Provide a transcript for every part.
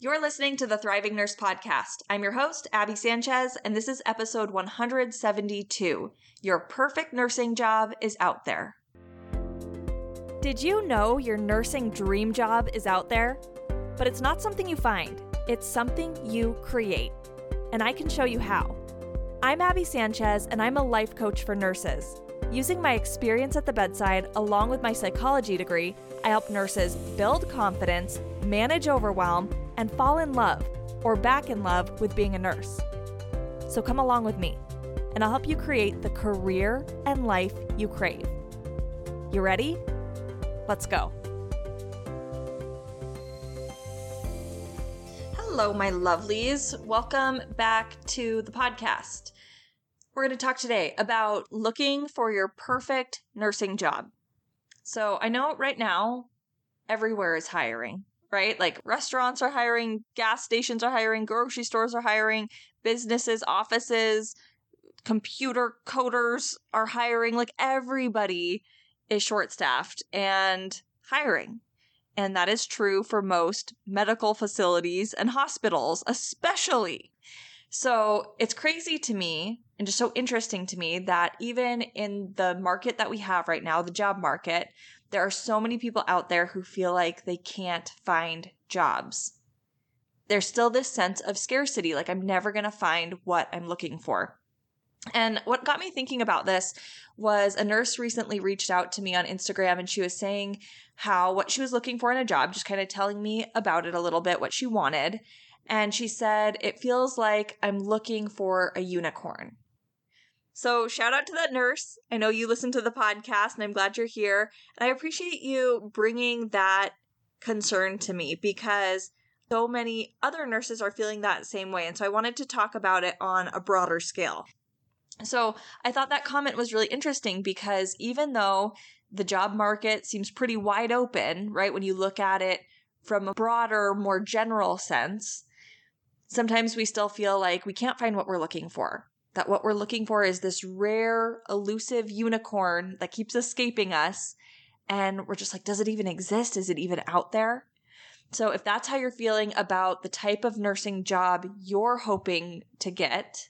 You're listening to the Thriving Nurse Podcast. I'm your host, Abby Sanchez, and this is episode 172. Your perfect nursing job is out there. Did you know your nursing dream job is out there? But it's not something you find, it's something you create. And I can show you how. I'm Abby Sanchez, and I'm a life coach for nurses. Using my experience at the bedside, along with my psychology degree, I help nurses build confidence, manage overwhelm, and fall in love or back in love with being a nurse. So come along with me, and I'll help you create the career and life you crave. You ready? Let's go. Hello, my lovelies. Welcome back to the podcast. We're going to talk today about looking for your perfect nursing job. So I know right now everywhere is hiring right? Like restaurants are hiring, gas stations are hiring, grocery stores are hiring, businesses, offices, computer coders are hiring. Like everybody is short staffed and hiring. And that is true for most medical facilities and hospitals, especially. So it's crazy to me and just so interesting to me that even in the market that we have right now, the job market, there are so many people out there who feel like they can't find jobs. There's still this sense of scarcity, like I'm never going to find what I'm looking for. And what got me thinking about this was a nurse recently reached out to me on Instagram and she was saying how what she was looking for in a job, just kind of telling me about it a little bit, what she wanted. And she said, It feels like I'm looking for a unicorn. So, shout out to that nurse. I know you listen to the podcast and I'm glad you're here. And I appreciate you bringing that concern to me because so many other nurses are feeling that same way. And so I wanted to talk about it on a broader scale. So I thought that comment was really interesting because even though the job market seems pretty wide open, right, when you look at it from a broader, more general sense, sometimes we still feel like we can't find what we're looking for that what we're looking for is this rare, elusive unicorn that keeps escaping us. And we're just like, does it even exist? Is it even out there? So, if that's how you're feeling about the type of nursing job you're hoping to get,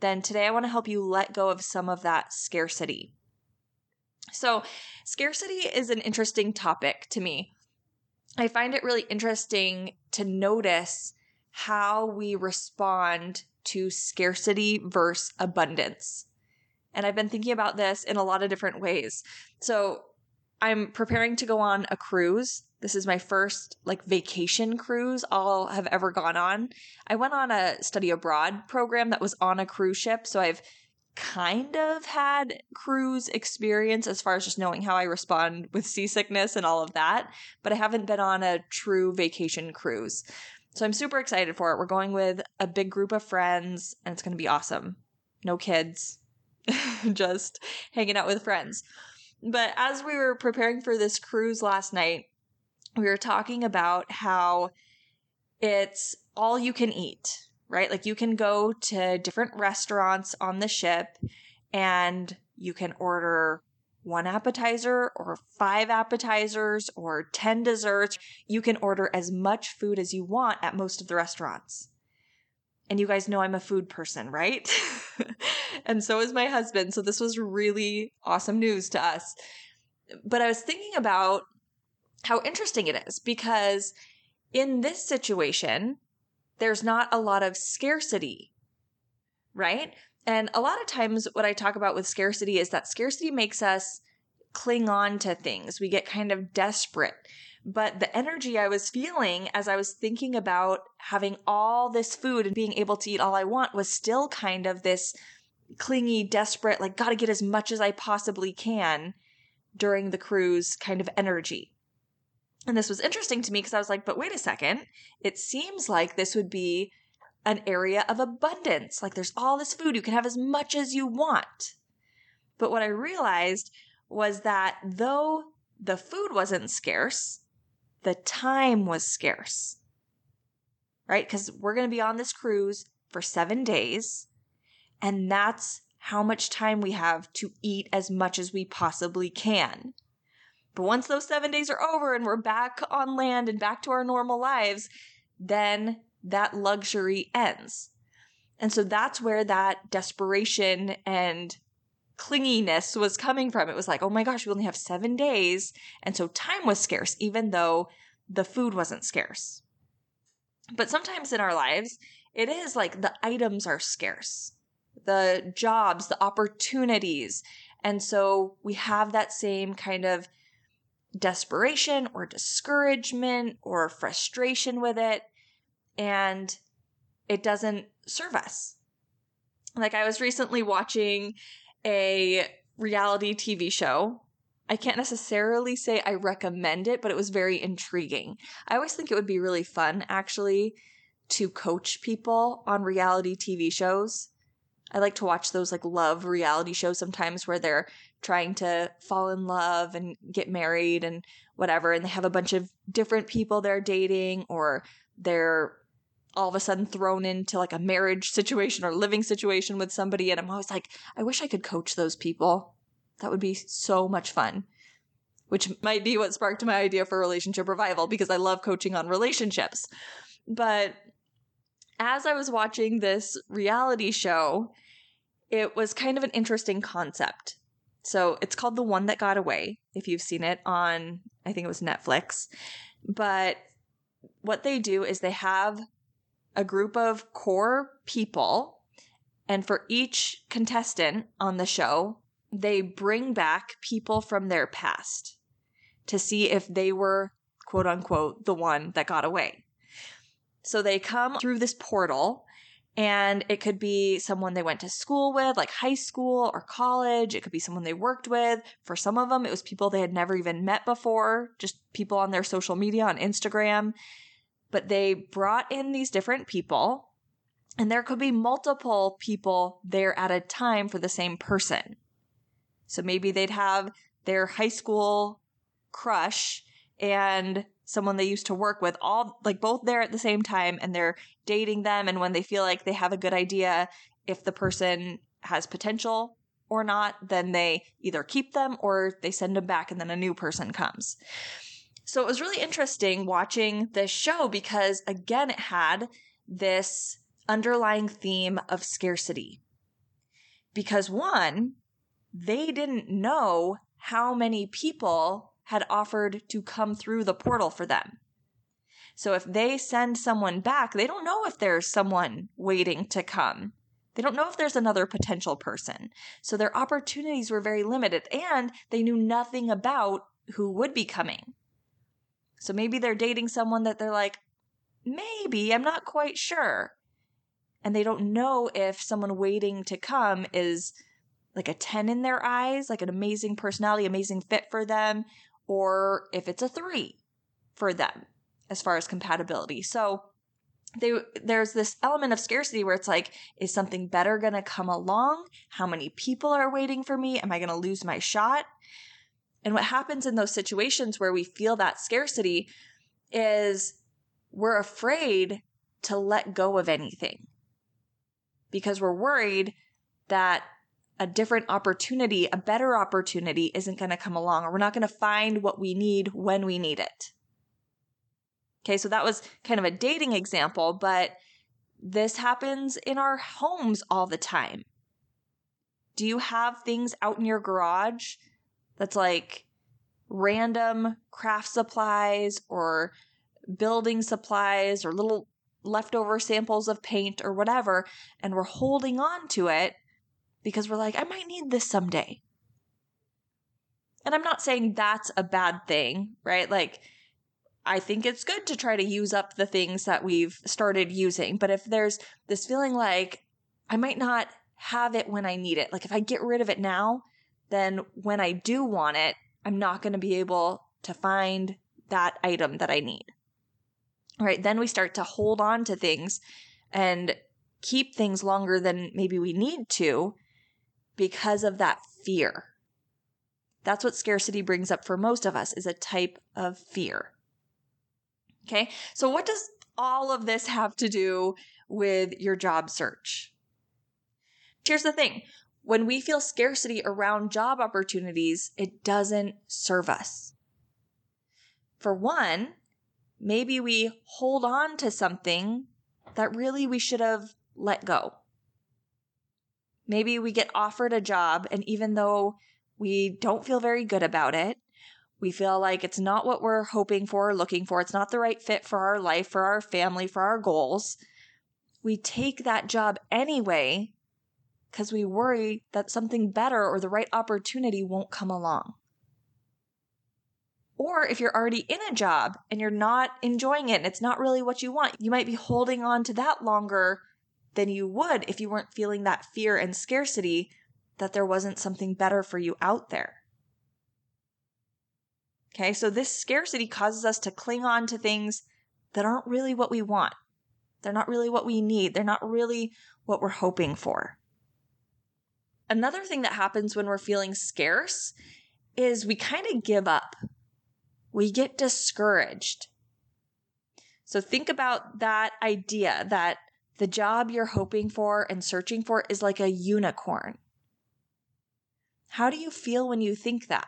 then today I want to help you let go of some of that scarcity. So, scarcity is an interesting topic to me. I find it really interesting to notice how we respond to scarcity versus abundance. And I've been thinking about this in a lot of different ways. So I'm preparing to go on a cruise. This is my first like vacation cruise I'll have ever gone on. I went on a study abroad program that was on a cruise ship, so I've kind of had cruise experience as far as just knowing how I respond with seasickness and all of that, but I haven't been on a true vacation cruise. So I'm super excited for it. We're going with a big group of friends and it's going to be awesome. No kids, just hanging out with friends. But as we were preparing for this cruise last night, we were talking about how it's all you can eat, right? Like you can go to different restaurants on the ship and you can order one appetizer or five appetizers or 10 desserts. You can order as much food as you want at most of the restaurants. And you guys know I'm a food person, right? and so is my husband. So this was really awesome news to us. But I was thinking about how interesting it is because in this situation, there's not a lot of scarcity, right? And a lot of times, what I talk about with scarcity is that scarcity makes us cling on to things. We get kind of desperate. But the energy I was feeling as I was thinking about having all this food and being able to eat all I want was still kind of this clingy, desperate, like, gotta get as much as I possibly can during the cruise kind of energy. And this was interesting to me because I was like, but wait a second. It seems like this would be an area of abundance. Like there's all this food, you can have as much as you want. But what I realized was that though the food wasn't scarce, the time was scarce. Right? Because we're going to be on this cruise for seven days, and that's how much time we have to eat as much as we possibly can. But once those seven days are over and we're back on land and back to our normal lives, then that luxury ends. And so that's where that desperation and clinginess was coming from. It was like, oh my gosh, we only have seven days. And so time was scarce, even though the food wasn't scarce. But sometimes in our lives, it is like the items are scarce, the jobs, the opportunities. And so we have that same kind of desperation or discouragement or frustration with it. And it doesn't serve us. Like I was recently watching a reality TV show. I can't necessarily say I recommend it, but it was very intriguing. I always think it would be really fun, actually, to coach people on reality TV shows. I like to watch those like love reality shows sometimes where they're trying to fall in love and get married and whatever, and they have a bunch of different people they're dating or they're all of a sudden thrown into like a marriage situation or living situation with somebody. And I'm always like, I wish I could coach those people. That would be so much fun. Which might be what sparked my idea for relationship revival because I love coaching on relationships. But as I was watching this reality show, it was kind of an interesting concept. So it's called The One That Got Away, if you've seen it on, I think it was Netflix. But what they do is they have a group of core people, and for each contestant on the show, they bring back people from their past to see if they were, quote unquote, the one that got away. So they come through this portal, and it could be someone they went to school with, like high school or college. It could be someone they worked with. For some of them, it was people they had never even met before, just people on their social media on Instagram but they brought in these different people, and there could be multiple people there at a time for the same person. So maybe they'd have their high school crush and someone they used to work with all like both there at the same time and they're dating them and when they feel like they have a good idea if the person has potential or not then they either keep them or they send them back and then a new person comes so it was really interesting watching this show because, again, it had this underlying theme of scarcity. Because, one, they didn't know how many people had offered to come through the portal for them. So if they send someone back, they don't know if there's someone waiting to come. They don't know if there's another potential person. So their opportunities were very limited and they knew nothing about who would be coming. So maybe they're dating someone that they're like, maybe, I'm not quite sure. And they don't know if someone waiting to come is like a 10 in their eyes, like an amazing personality, amazing fit for them, or if it's a 3 for them as far as compatibility. So they, there's this element of scarcity where it's like, is something better going to come along? How many people are waiting for me? Am I going to lose my shot? And what happens in those situations where we feel that scarcity is we're afraid to let go of anything because we're worried that a different opportunity, a better opportunity isn't going to come along, or we're not going to find what we need when we need it. Okay, so that was kind of a dating example, but this happens in our homes all the time. Do you have things out in your garage that's like random craft supplies or building supplies or little leftover samples of paint or whatever, and we're holding on to it because we're like, I might need this someday. And I'm not saying that's a bad thing, right? Like, I think it's good to try to use up the things that we've started using. But if there's this feeling like I might not have it when I need it, like if I get rid of it now, then when I do want it, I'm not going to be able to find that item that I need. All right, then we start to hold on to things and keep things longer than maybe we need to because of that fear. That's what scarcity brings up for most of us is a type of fear. Okay? So what does all of this have to do with your job search? Here's the thing when we feel scarcity around job opportunities, it doesn't serve us. For one, maybe we hold on to something that really we should have let go. Maybe we get offered a job, and even though we don't feel very good about it, we feel like it's not what we're hoping for or looking for, it's not the right fit for our life, for our family, for our goals. We take that job anyway because we worry that something better or the right opportunity won't come along. Or if you're already in a job and you're not enjoying it and it's not really what you want, you might be holding on to that longer than you would if you weren't feeling that fear and scarcity that there wasn't something better for you out there. Okay, so this scarcity causes us to cling on to things that aren't really what we want. They're not really what we need. They're not really what we're hoping for. Another thing that happens when we're feeling scarce is we kind of give up we get discouraged. So think about that idea that the job you're hoping for and searching for is like a unicorn. How do you feel when you think that?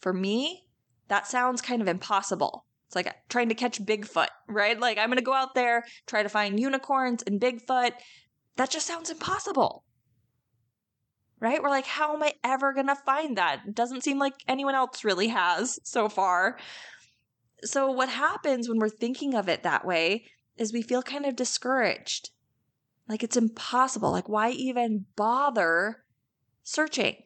For me, that sounds kind of impossible. It's like trying to catch Bigfoot, right? Like I'm going to go out there, try to find unicorns and Bigfoot. That just sounds impossible right? We're like, how am I ever going to find that? It doesn't seem like anyone else really has so far. So, what happens when we're thinking of it that way is we feel kind of discouraged. Like it's impossible. Like, why even bother searching?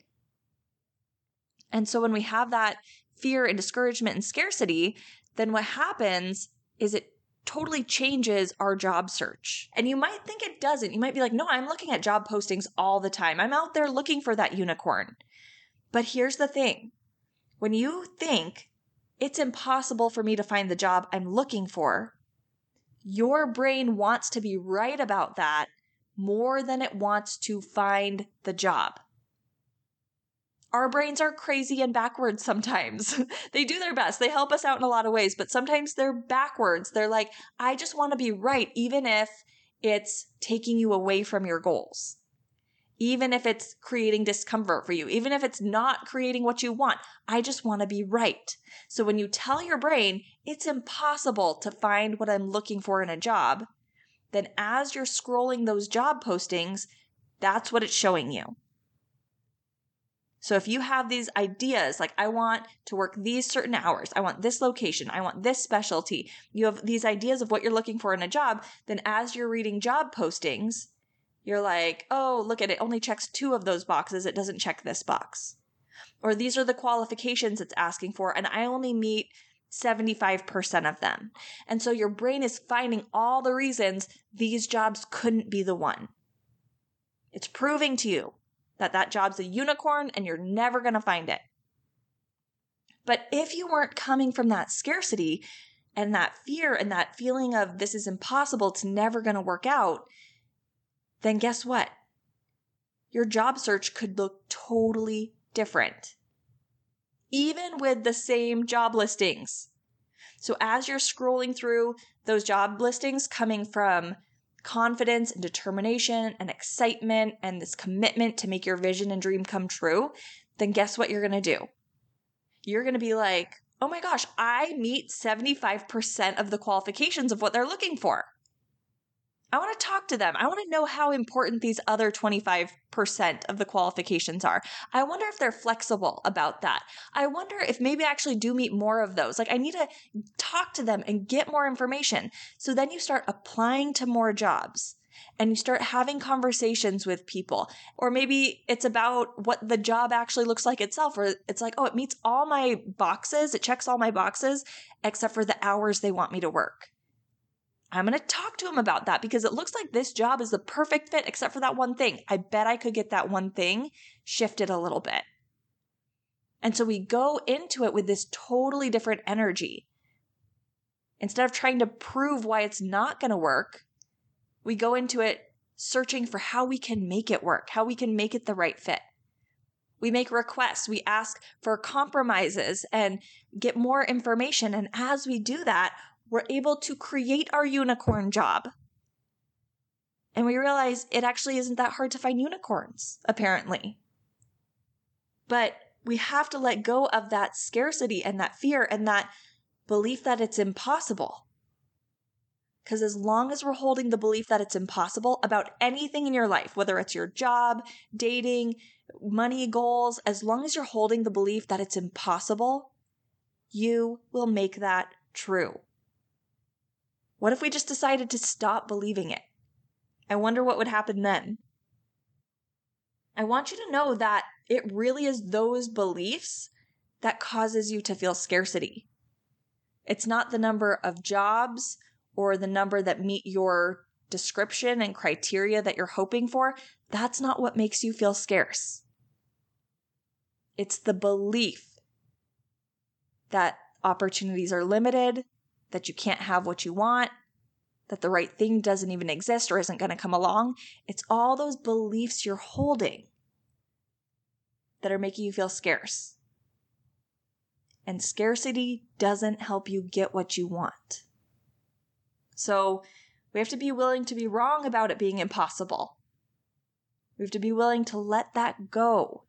And so, when we have that fear and discouragement and scarcity, then what happens is it totally changes our job search. And you might think it doesn't. You might be like, no, I'm looking at job postings all the time. I'm out there looking for that unicorn. But here's the thing when you think it's impossible for me to find the job I'm looking for, your brain wants to be right about that more than it wants to find the job our brains are crazy and backwards sometimes. they do their best. They help us out in a lot of ways, but sometimes they're backwards. They're like, I just want to be right, even if it's taking you away from your goals. Even if it's creating discomfort for you, even if it's not creating what you want, I just want to be right. So when you tell your brain it's impossible to find what I'm looking for in a job, then as you're scrolling those job postings, that's what it's showing you. So if you have these ideas, like I want to work these certain hours, I want this location, I want this specialty, you have these ideas of what you're looking for in a job, then as you're reading job postings, you're like, oh, look at it, only checks two of those boxes, it doesn't check this box. Or these are the qualifications it's asking for, and I only meet 75% of them. And so your brain is finding all the reasons these jobs couldn't be the one. It's proving to you that that job's a unicorn and you're never going to find it. But if you weren't coming from that scarcity and that fear and that feeling of this is impossible, it's never going to work out, then guess what? Your job search could look totally different, even with the same job listings. So as you're scrolling through those job listings coming from confidence and determination and excitement and this commitment to make your vision and dream come true, then guess what you're going to do? You're going to be like, oh my gosh, I meet 75% of the qualifications of what they're looking for. I want to talk to them. I want to know how important these other 25% of the qualifications are. I wonder if they're flexible about that. I wonder if maybe I actually do meet more of those. Like I need to talk to them and get more information. So then you start applying to more jobs and you start having conversations with people. Or maybe it's about what the job actually looks like itself, or it's like, oh, it meets all my boxes, it checks all my boxes, except for the hours they want me to work. I'm going to talk to him about that because it looks like this job is the perfect fit except for that one thing. I bet I could get that one thing shifted a little bit. And so we go into it with this totally different energy. Instead of trying to prove why it's not going to work, we go into it searching for how we can make it work, how we can make it the right fit. We make requests, we ask for compromises and get more information. And as we do that, we're able to create our unicorn job. And we realize it actually isn't that hard to find unicorns, apparently. But we have to let go of that scarcity and that fear and that belief that it's impossible. Because as long as we're holding the belief that it's impossible about anything in your life, whether it's your job, dating, money goals, as long as you're holding the belief that it's impossible, you will make that true. What if we just decided to stop believing it? I wonder what would happen then. I want you to know that it really is those beliefs that causes you to feel scarcity. It's not the number of jobs or the number that meet your description and criteria that you're hoping for. That's not what makes you feel scarce. It's the belief that opportunities are limited, that you can't have what you want, that the right thing doesn't even exist or isn't going to come along. It's all those beliefs you're holding that are making you feel scarce. And scarcity doesn't help you get what you want. So we have to be willing to be wrong about it being impossible. We have to be willing to let that go.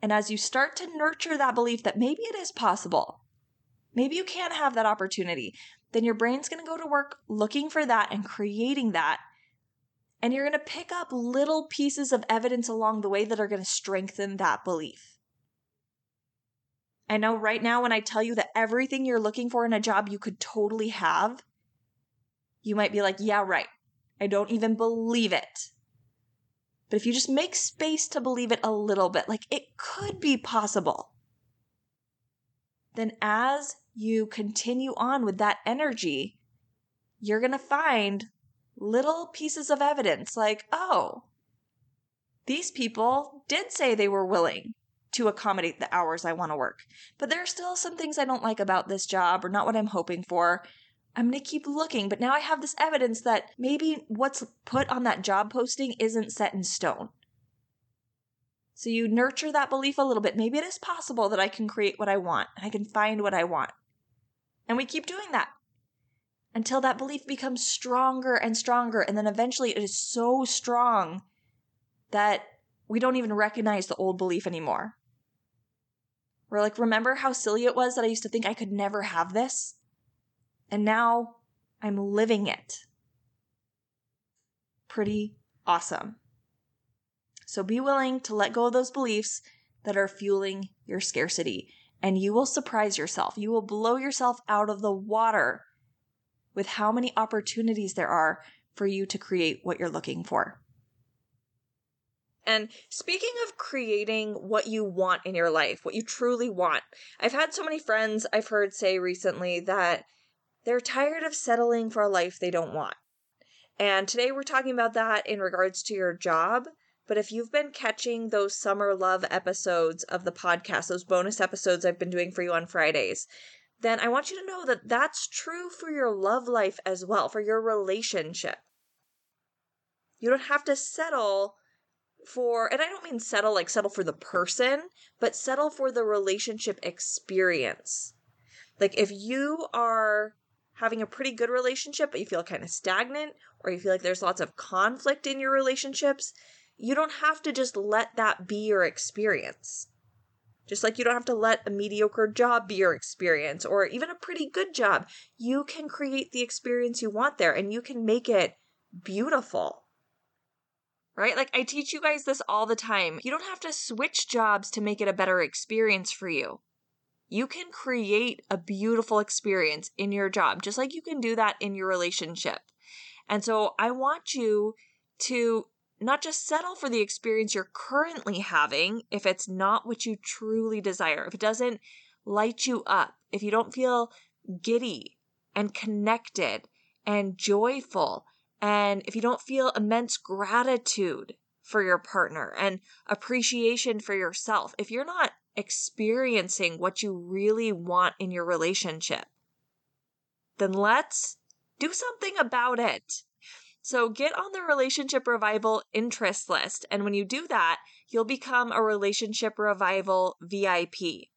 And as you start to nurture that belief that maybe it is possible, maybe you can't have that opportunity, then your brain's going to go to work looking for that and creating that. And you're going to pick up little pieces of evidence along the way that are going to strengthen that belief. I know right now, when I tell you that everything you're looking for in a job you could totally have, you might be like, yeah, right. I don't even believe it. But if you just make space to believe it a little bit, like it could be possible, then as you continue on with that energy, you're going to find little pieces of evidence like, oh, these people did say they were willing to accommodate the hours I want to work, but there are still some things I don't like about this job or not what I'm hoping for. I'm going to keep looking, but now I have this evidence that maybe what's put on that job posting isn't set in stone. So you nurture that belief a little bit. Maybe it is possible that I can create what I want and I can find what I want. And we keep doing that until that belief becomes stronger and stronger. And then eventually it is so strong that we don't even recognize the old belief anymore. We're like, remember how silly it was that I used to think I could never have this? And now I'm living it. Pretty awesome. So be willing to let go of those beliefs that are fueling your scarcity and you will surprise yourself. You will blow yourself out of the water with how many opportunities there are for you to create what you're looking for. And speaking of creating what you want in your life, what you truly want, I've had so many friends I've heard say recently that they're tired of settling for a life they don't want. And today we're talking about that in regards to your job but if you've been catching those summer love episodes of the podcast, those bonus episodes I've been doing for you on Fridays, then I want you to know that that's true for your love life as well, for your relationship. You don't have to settle for, and I don't mean settle like settle for the person, but settle for the relationship experience. Like if you are having a pretty good relationship, but you feel kind of stagnant, or you feel like there's lots of conflict in your relationships, you don't have to just let that be your experience. Just like you don't have to let a mediocre job be your experience or even a pretty good job. You can create the experience you want there and you can make it beautiful. Right? Like I teach you guys this all the time. You don't have to switch jobs to make it a better experience for you. You can create a beautiful experience in your job, just like you can do that in your relationship. And so I want you to not just settle for the experience you're currently having if it's not what you truly desire, if it doesn't light you up, if you don't feel giddy and connected and joyful, and if you don't feel immense gratitude for your partner and appreciation for yourself, if you're not experiencing what you really want in your relationship, then let's do something about it. So get on the relationship revival interest list. And when you do that, you'll become a relationship revival VIP,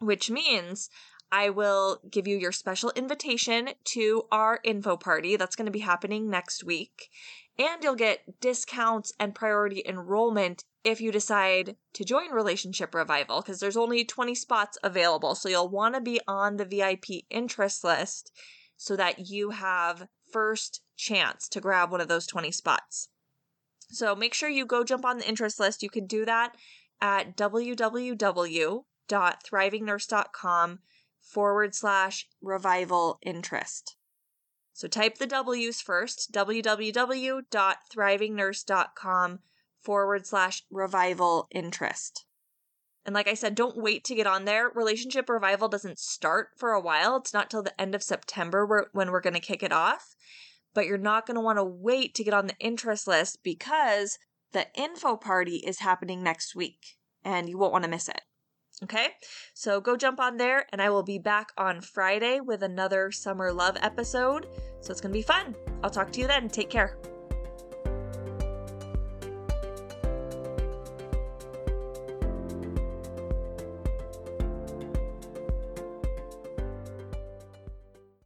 which means I will give you your special invitation to our info party that's going to be happening next week. And you'll get discounts and priority enrollment if you decide to join Relationship Revival because there's only 20 spots available. So you'll want to be on the VIP interest list so that you have first chance to grab one of those 20 spots. So make sure you go jump on the interest list. You can do that at www.thrivingnurse.com forward slash revival interest. So type the W's first www.thrivingnurse.com forward slash revival interest. And like I said, don't wait to get on there. Relationship Revival doesn't start for a while. It's not till the end of September when we're going to kick it off. But you're not going to want to wait to get on the interest list because the info party is happening next week and you won't want to miss it. Okay, so go jump on there, and I will be back on Friday with another Summer Love episode. So it's going to be fun. I'll talk to you then. Take care.